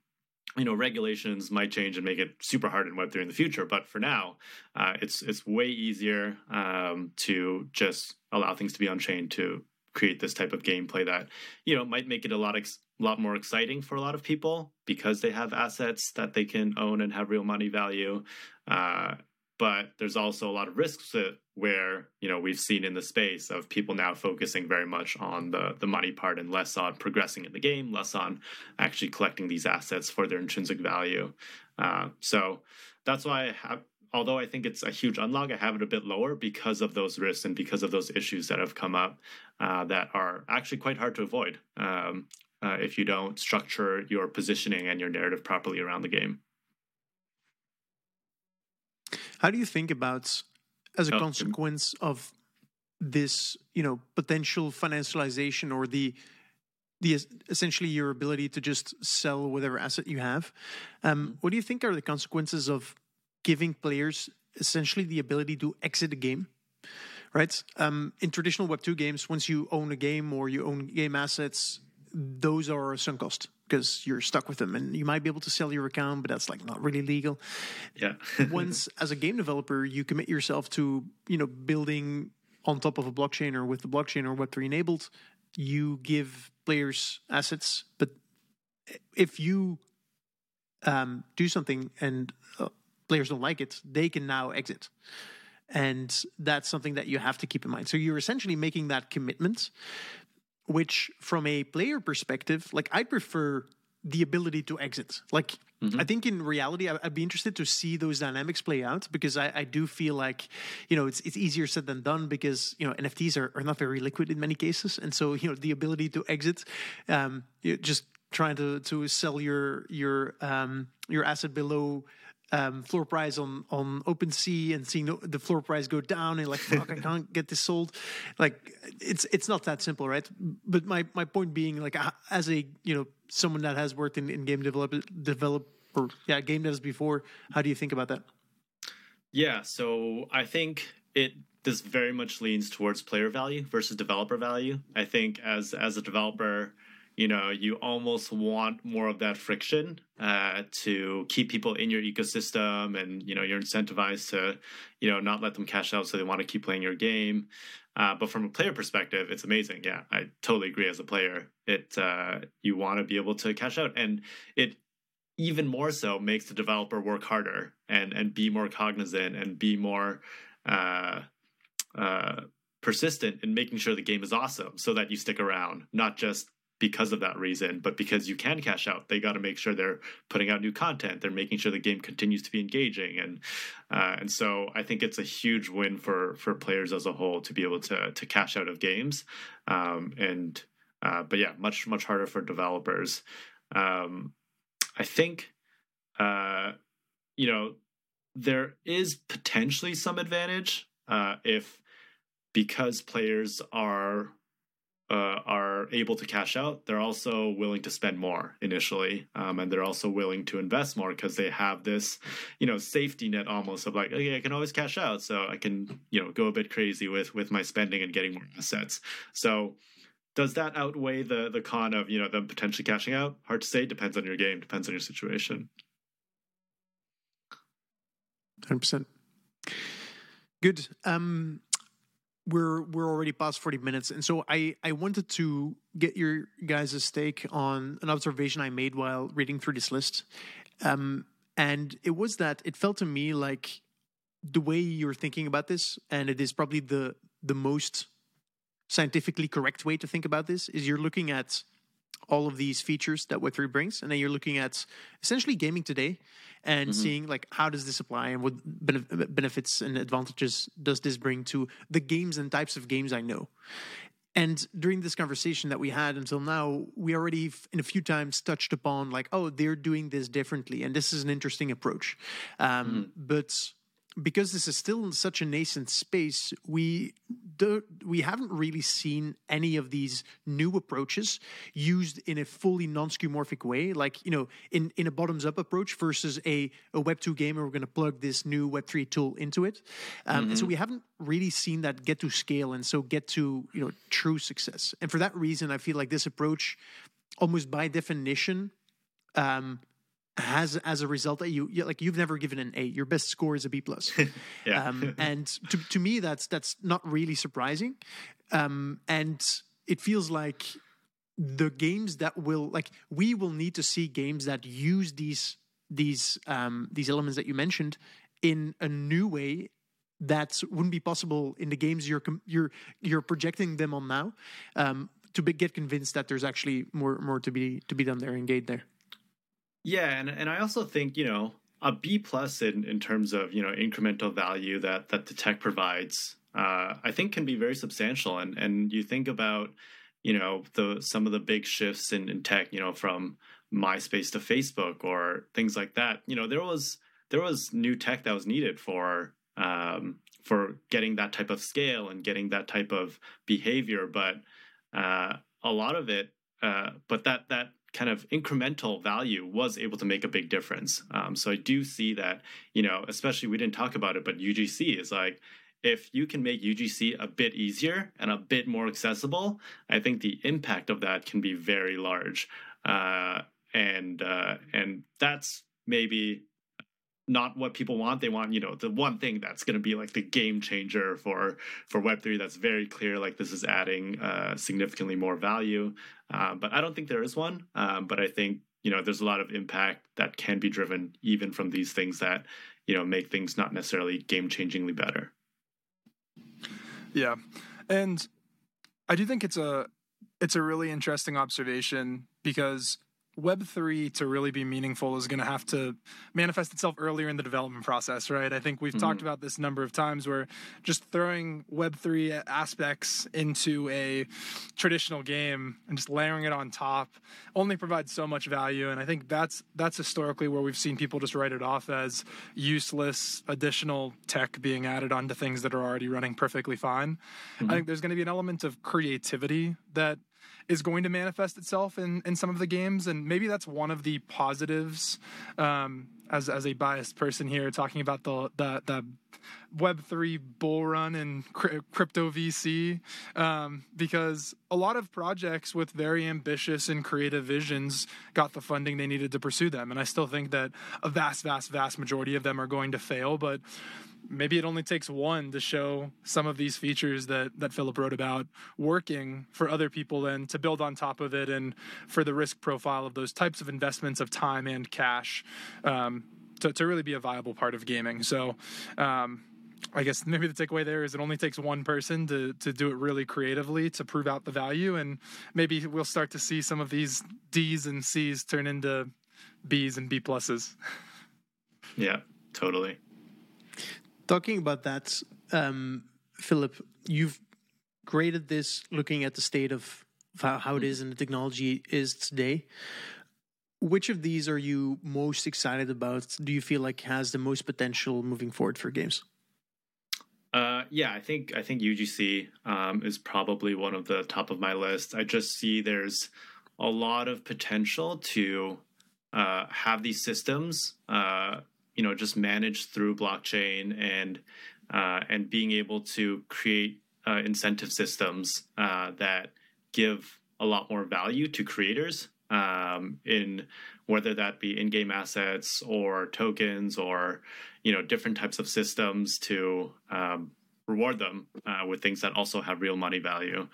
you know, regulations might change and make it super hard in Web three in the future, but for now, uh, it's it's way easier um, to just allow things to be on chain to create this type of gameplay that you know might make it a lot ex- lot more exciting for a lot of people because they have assets that they can own and have real money value. Uh, but there's also a lot of risks where you know we've seen in the space of people now focusing very much on the the money part and less on progressing in the game, less on actually collecting these assets for their intrinsic value. Uh, so that's why I have although I think it's a huge unlock, I have it a bit lower because of those risks and because of those issues that have come up uh, that are actually quite hard to avoid um, uh, if you don't structure your positioning and your narrative properly around the game. How do you think about, as a oh, consequence of this, you know, potential financialization or the the essentially your ability to just sell whatever asset you have. Um, mm-hmm. what do you think are the consequences of giving players essentially the ability to exit a game. Right? Um, in traditional Web two games, once you own a game or you own game assets, those are a sunk cost because you're stuck with them, and you might be able to sell your account, but that's like not really legal. Yeah. once, as a game developer, you commit yourself to you know building on top of a blockchain or with the blockchain or Web three enabled, you give players assets, but if you um, do something and uh, players don't like it, they can now exit. And that's something that you have to keep in mind. So you're essentially making that commitment, which from a player perspective, like I prefer the ability to exit. Like, mm-hmm. I think in reality, I'd be interested to see those dynamics play out because I, I, do feel like, you know, it's it's easier said than done because you know NFTs are, are not very liquid in many cases, and so you know the ability to exit, um, just trying to to sell your your um, your asset below um, floor price on on OpenSea and seeing the, the, floor price go down and like fuck I can't get this sold, like it's it's not that simple, right? But my my point being like as a you know someone that has worked in, in game develop develop or yeah game devs before, how do you think about that? Yeah, so I think it this very much leans towards player value versus developer value. I think as as a developer you know you almost want more of that friction uh, to keep people in your ecosystem and you know you're incentivized to you know not let them cash out so they want to keep playing your game. Uh, but from a player perspective it's amazing. Yeah i totally agree. As a player it uh, you want to be able to cash out and it even more so makes the developer work harder and and be more cognizant and be more uh, uh, persistent in making sure the game is awesome so that you stick around not just because of that reason, but because you can cash out, they got to make sure they're putting out new content. They're making sure the game continues to be engaging, and uh, and so I think it's a huge win for for players as a whole to be able to to cash out of games, um, and uh, but yeah, much much harder for developers. Um, I think, uh, you know, there is potentially some advantage uh, if because players are uh, are able to cash out, they're also willing to spend more initially, um, and they're also willing to invest more because they have this, you know, safety net almost of like, okay, I can always cash out, so I can, you know, go a bit crazy with with my spending and getting more assets. So, does that outweigh the the con of you know them potentially cashing out? Hard to say. Depends on your game. Depends on your situation. Hundred percent. Good. Um, we're we're already past 40 minutes. And so i i wanted to get your guys' take on an observation i made while reading through this list. Um and it was that it felt to me like the way you're thinking about this and it is probably the the most scientifically correct way to think about this is you're looking at all of these features that web3 brings and then you're looking at essentially gaming today and mm-hmm. seeing like how does this apply and what benefits and advantages does this bring to the games and types of games I know. And during this conversation that we had until now, we already in a few times touched upon like, oh, they're doing this differently, and this is an interesting approach. Um, mm-hmm. But because this is still in such a nascent space, we do, we haven't really seen any of these new approaches used in a fully non-skeuomorphic way, like you know, in in a bottoms-up approach versus a a Web two game, where we're going to plug this new Web three tool into it, um, mm-hmm. and so we haven't really seen that get to scale and so get to you know true success. And for that reason, I feel like this approach, almost by definition. Um, has as a result that you like you've never given an A. Your best score is a B plus. yeah. Um, and to to me that's that's not really surprising. Um, and it feels like the games that will like we will need to see games that use these these um, these elements that you mentioned in a new way that wouldn't be possible in the games you're you're you're projecting them on now um, to be, get convinced that there's actually more more to be to be done there and there. Yeah, and and I also think you know a B plus in in terms of you know incremental value that that the tech provides, uh, I think can be very substantial. And and you think about you know the some of the big shifts in, in tech, you know from MySpace to Facebook or things like that. You know there was there was new tech that was needed for um, for getting that type of scale and getting that type of behavior, but uh, a lot of it, uh, but that that kind of incremental value was able to make a big difference. Um, so I do see that, you know, especially we didn't talk about it, but UGC is like, if you can make UGC a bit easier and a bit more accessible, I think the impact of that can be very large. Uh, and uh, and that's maybe not what people want. They want, you know, the one thing that's going to be like the game changer for for Web three. That's very clear. Like this is adding uh, significantly more value. Um, but I don't think there is one. Um, but I think you know there's a lot of impact that can be driven even from these things that you know make things not necessarily game changingly better. Yeah, and I do think it's a it's a really interesting observation because Web3 to really be meaningful is going to have to manifest itself earlier in the development process, right? I think we've mm-hmm. talked about this number of times where just throwing Web3 aspects into a traditional game and just layering it on top only provides so much value. And I think that's that's historically where we've seen people just write it off as useless additional tech being added onto things that are already running perfectly fine. Mm-hmm. I think there's going to be an element of creativity that is going to manifest itself in, in some of the games, and maybe that's one of the positives. Um, as as a biased person here, talking about the the, the Web three bull run and crypto VC, um, because a lot of projects with very ambitious and creative visions got the funding they needed to pursue them, and I still think that a vast, vast, vast majority of them are going to fail, but maybe it only takes one to show some of these features that that Philip wrote about working for other people and to build on top of it and for the risk profile of those types of investments of time and cash. Um, to, to really be a viable part of gaming. So um, I guess maybe the takeaway there is it only takes one person to to do it really creatively to prove out the value, and maybe we'll start to see some of these D's and C's turn into B's and B pluses. Yeah, totally. Talking about that, um, Philip, you've graded this looking at the state of how it is and the technology is today. Which of these are you most excited about? Do you feel like has the most potential moving forward for games? Uh, yeah, I think I think UGC um, is probably one of the top of my list. I just see there's a lot of potential to uh, have these systems uh, you know just managed through blockchain and uh, and being able to create uh, incentive systems uh, that give a lot more value to creators um, in whether that be in-game assets or tokens or you know different types of systems to um, reward them uh, with things that also have real money value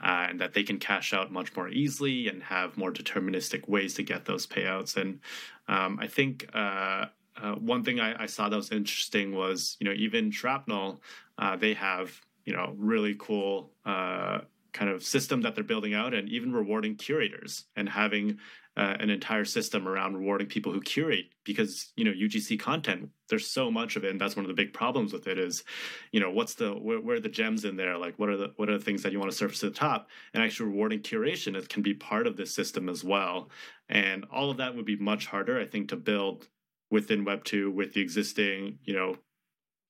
uh, and that they can cash out much more easily and have more deterministic ways to get those payouts. And um, i think uh, uh, one thing I, I, saw that was interesting was you know even Shrapnel uh, they have you know really cool uh, kind of system that they're building out and even rewarding curators and having uh, an entire system around rewarding people who curate because you know UGC content there's so much of it and that's one of the big problems with it is you know what's the where, where are the gems in there? Like what are the what are the things that you want to surface to the top? And actually rewarding curation it can be part of this system as well. And all of that would be much harder I think to build within Web two with the existing, you know,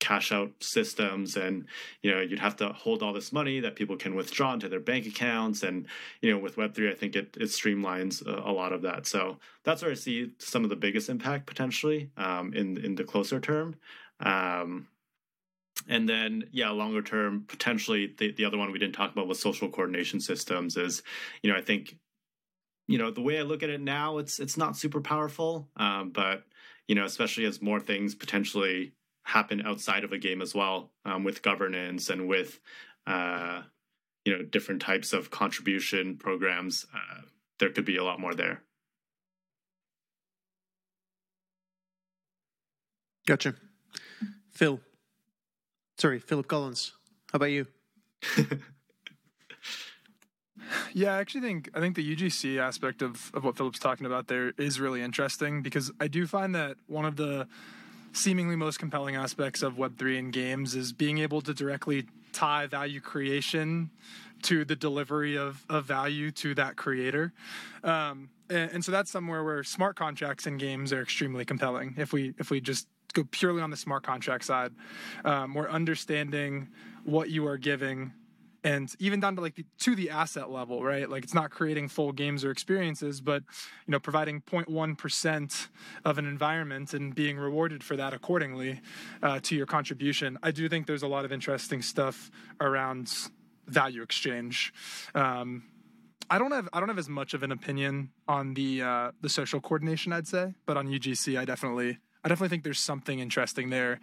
cash out systems and you know you'd have to hold all this money that people can withdraw into their bank accounts. And you know with web3 i think it, it streamlines a, a lot of that. So that's where i see some of the biggest impact potentially um, in in the closer term. Um, and then yeah longer term potentially the, the other one we didn't talk about was social coordination systems is you know i think you know the way i look at it now it's it's not super powerful um, but you know, especially as more things potentially happen outside of a game as well, um, with governance and with, uh, you know, different types of contribution programs. Uh, there could be a lot more there. Gotcha. Phil. Sorry, Philip Collins. How about you? Yeah, I actually think I think the UGC aspect of, of what Philip's talking about there is really interesting because I do find that one of the seemingly most compelling aspects of Web3 in games is being able to directly tie value creation to the delivery of, of value to that creator. Um, and, and so that's somewhere where smart contracts in games are extremely compelling. If we if we just go purely on the smart contract side, um, we're understanding what you are giving and even down to like the, to the asset level right? Like it's not creating full games or experiences but you know providing 0.1% of an environment and being rewarded for that accordingly uh, to your contribution. I do think there's a lot of interesting stuff around value exchange. Um, I don't have I don't have as much of an opinion on the uh, the social coordination I'd say, but on UGC I definitely I definitely think there's something interesting there,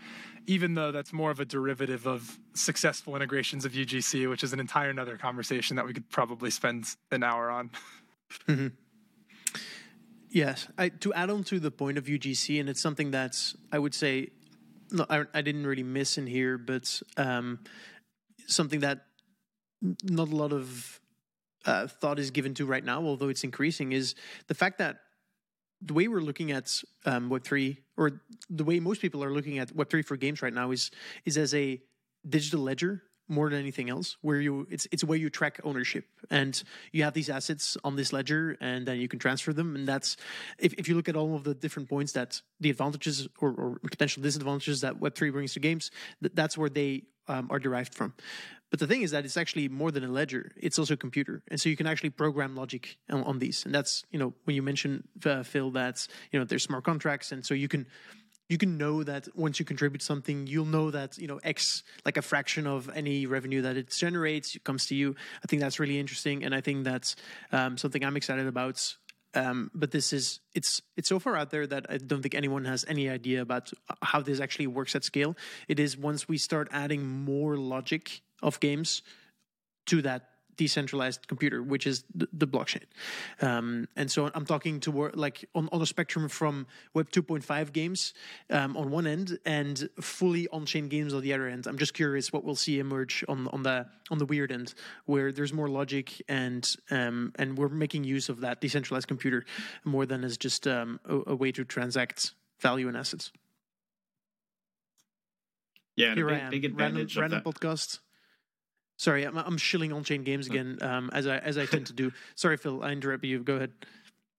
even though that's more of a derivative of successful integrations of UGC, which is an entire another conversation that we could probably spend an hour on. Mm-hmm. Yes, I, to add on to the point of UGC, and it's something that's I would say, no, I, I didn't really miss in here, but um, something that not a lot of uh, thought is given to right now, although it's increasing, is the fact that the way we're looking at um, Web three, or the way most people are looking at Web three for games right now, is is as a digital ledger more than anything else where you it's it's where you track ownership. And you have these assets on this ledger and then you can transfer them. And that's if, if you look at all of the different points that the advantages or, or potential disadvantages that web3 brings to games th- that's where they um, are derived from but the thing is that it's actually more than a ledger it's also a computer and so you can actually program logic on, on these and that's you know when you mentioned uh, phil that you know there's smart contracts and so you can you can know that once you contribute something, you'll know that you know X, like a fraction of any revenue that it generates, comes to you. I think that's really interesting, and I think that's um, something I'm excited about. Um, but this is it's it's so far out there that I don't think anyone has any idea about how this actually works at scale. It is once we start adding more logic of games to that decentralized computer, which is the, the blockchain. Um, and so I'm talking to like on, on a spectrum from Web 2.5 games um, on one end and fully on-chain games on the other end. I'm just curious what we'll see emerge on on the on the weird end, where there's more logic and um, and we're making use of that decentralized computer more than as just um, a, a way to transact value and assets. Yeah, Here big, I am, big advantage random, of random that. podcast. Sorry, I'm, I'm shilling on-chain games again, um, as I as I tend to do. Sorry, Phil, I interrupt you. Go ahead.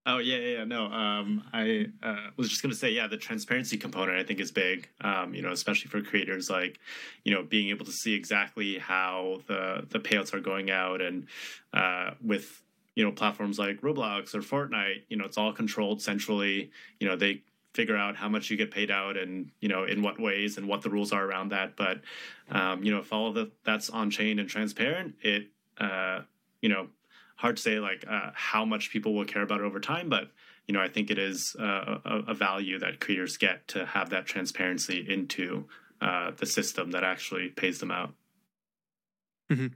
Oh yeah, yeah, yeah. no. Um, I uh, was just gonna say, yeah, the transparency component I think is big. Um, you know, especially for creators, like, you know, being able to see exactly how the the payouts are going out, and uh, with you know platforms like Roblox or Fortnite, you know, it's all controlled centrally. You know, they figure out how much you get paid out and you know in what ways and what the rules are around that but um, you know if all of the, that's on chain and transparent it uh, you know hard to say like uh, how much people will care about it over time but you know i think it is uh, a, a value that creators get to have that transparency into uh, the system that actually pays them out Mm-hmm.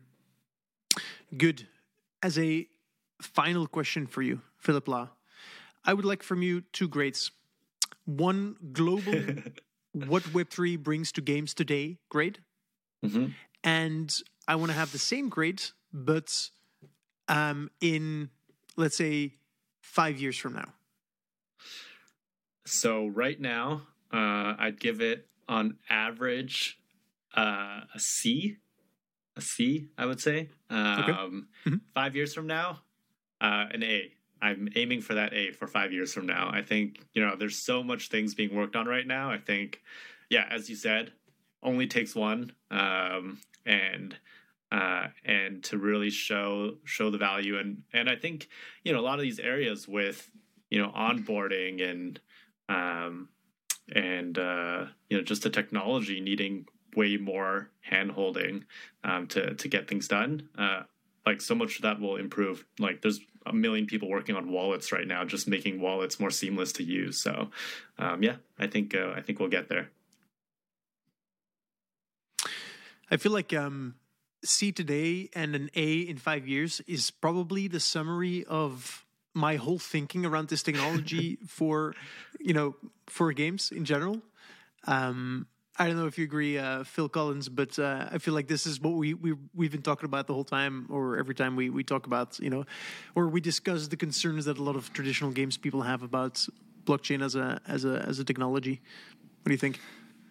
Good. As a final question for you, Philip La, I would like from you two grades. One global, what Web3 brings to games today, grade. Mhm. And I want to have the same grade, but um, in, let's say, five years from now. So right now, uh, I'd give it on average uh, a C, a C, I would say. Um, Mhm. Five years from now, uh, an A. I'm aiming for that A for five years from now. I think you know there's so much things being worked on right now. I think, yeah, as you said, only takes one, um, and uh, and to really show show the value and and I think you know a lot of these areas with you know onboarding and um, and uh, you know just the technology needing way more hand holding um, to to get things done. Uh, like so much of that will improve. Like there's a million people working on wallets right now, just making wallets more seamless to use. So um, yeah, I think uh, I think we'll get there. I feel like um, C today and an A in five years is probably the summary of my whole thinking around this technology for, you know, for games in general. Um, I don't know if you agree, uh, Phil Collins, but uh, I feel like this is what we, we we've been talking about the whole time, or every time we, we talk about, you know, or we discuss the concerns that a lot of traditional games people have about blockchain as a as a as a technology. What do you think?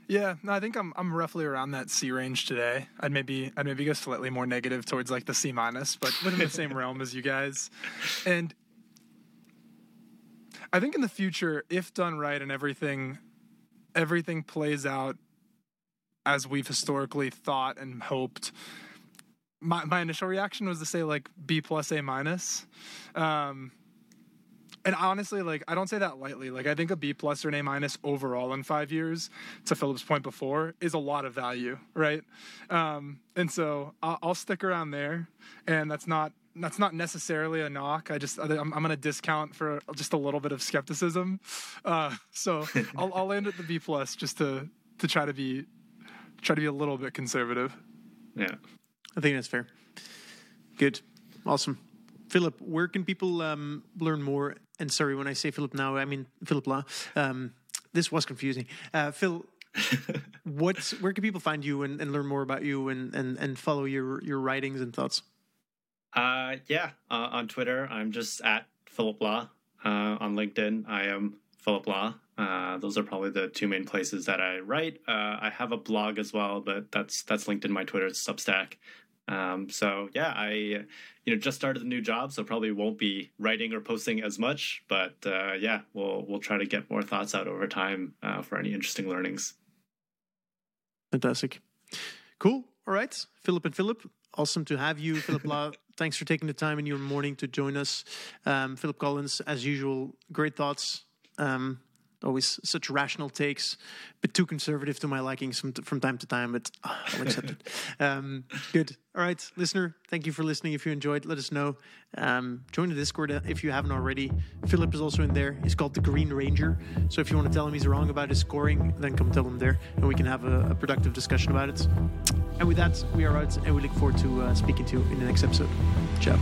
Yeah, no, I think I'm I'm roughly around that C range today. I'd maybe I'd maybe go slightly more negative towards like the C minus, but within the same realm as you guys. And I think in the future, if done right and everything everything plays out as we've historically thought and hoped, my my initial reaction was to say like B plus A minus. Um, and honestly, like I don't say that lightly. Like I think a B plus or an A minus overall in five years, to Philip's point before, is a lot of value, right? Um, and so I'll, I'll stick around there, and that's not that's not necessarily a knock. I just I'm, I'm going to discount for just a little bit of skepticism. Uh, so I'll, I'll land at the B plus just to to try to be try to be a little bit conservative. Yeah. I think that's fair. Good. Awesome. Philip, where can people um, learn more? And sorry, when I say Philip now, I mean Philip La. Um, this was confusing. Uh, Phil, what, where can people find you and, and learn more about you and, and, and follow your, your writings and thoughts? Uh, yeah, uh, on Twitter, I'm just at Philip La. Uh, on LinkedIn, I am Philip La. Uh, those are probably the two main places that I write. Uh, I have a blog as well, but that's that's linked in My Twitter Substack. Um, so yeah, I you know just started a new job, so probably won't be writing or posting as much. But uh, yeah, we'll we'll try to get more thoughts out over time uh, for any interesting learnings. Fantastic, cool. All right, Philip and Philip, awesome to have you, Philip La. Thanks for taking the time in your morning to join us. Um, Philip Collins, as usual, great thoughts. Um, always such rational takes, but too conservative to my liking some from time to time, but uh, I'll accept it. Um, good. All right, listener, thank you for listening. If you enjoyed, let us know. Um, join the Discord if you haven't already. Philip is also in there. He's called the Green Ranger. So if you want to tell him he's wrong about his scoring, then come tell him there, and we can have a, a productive discussion about it. And with that, we are out, and we look forward to uh, speaking to you in the next episode. Ciao.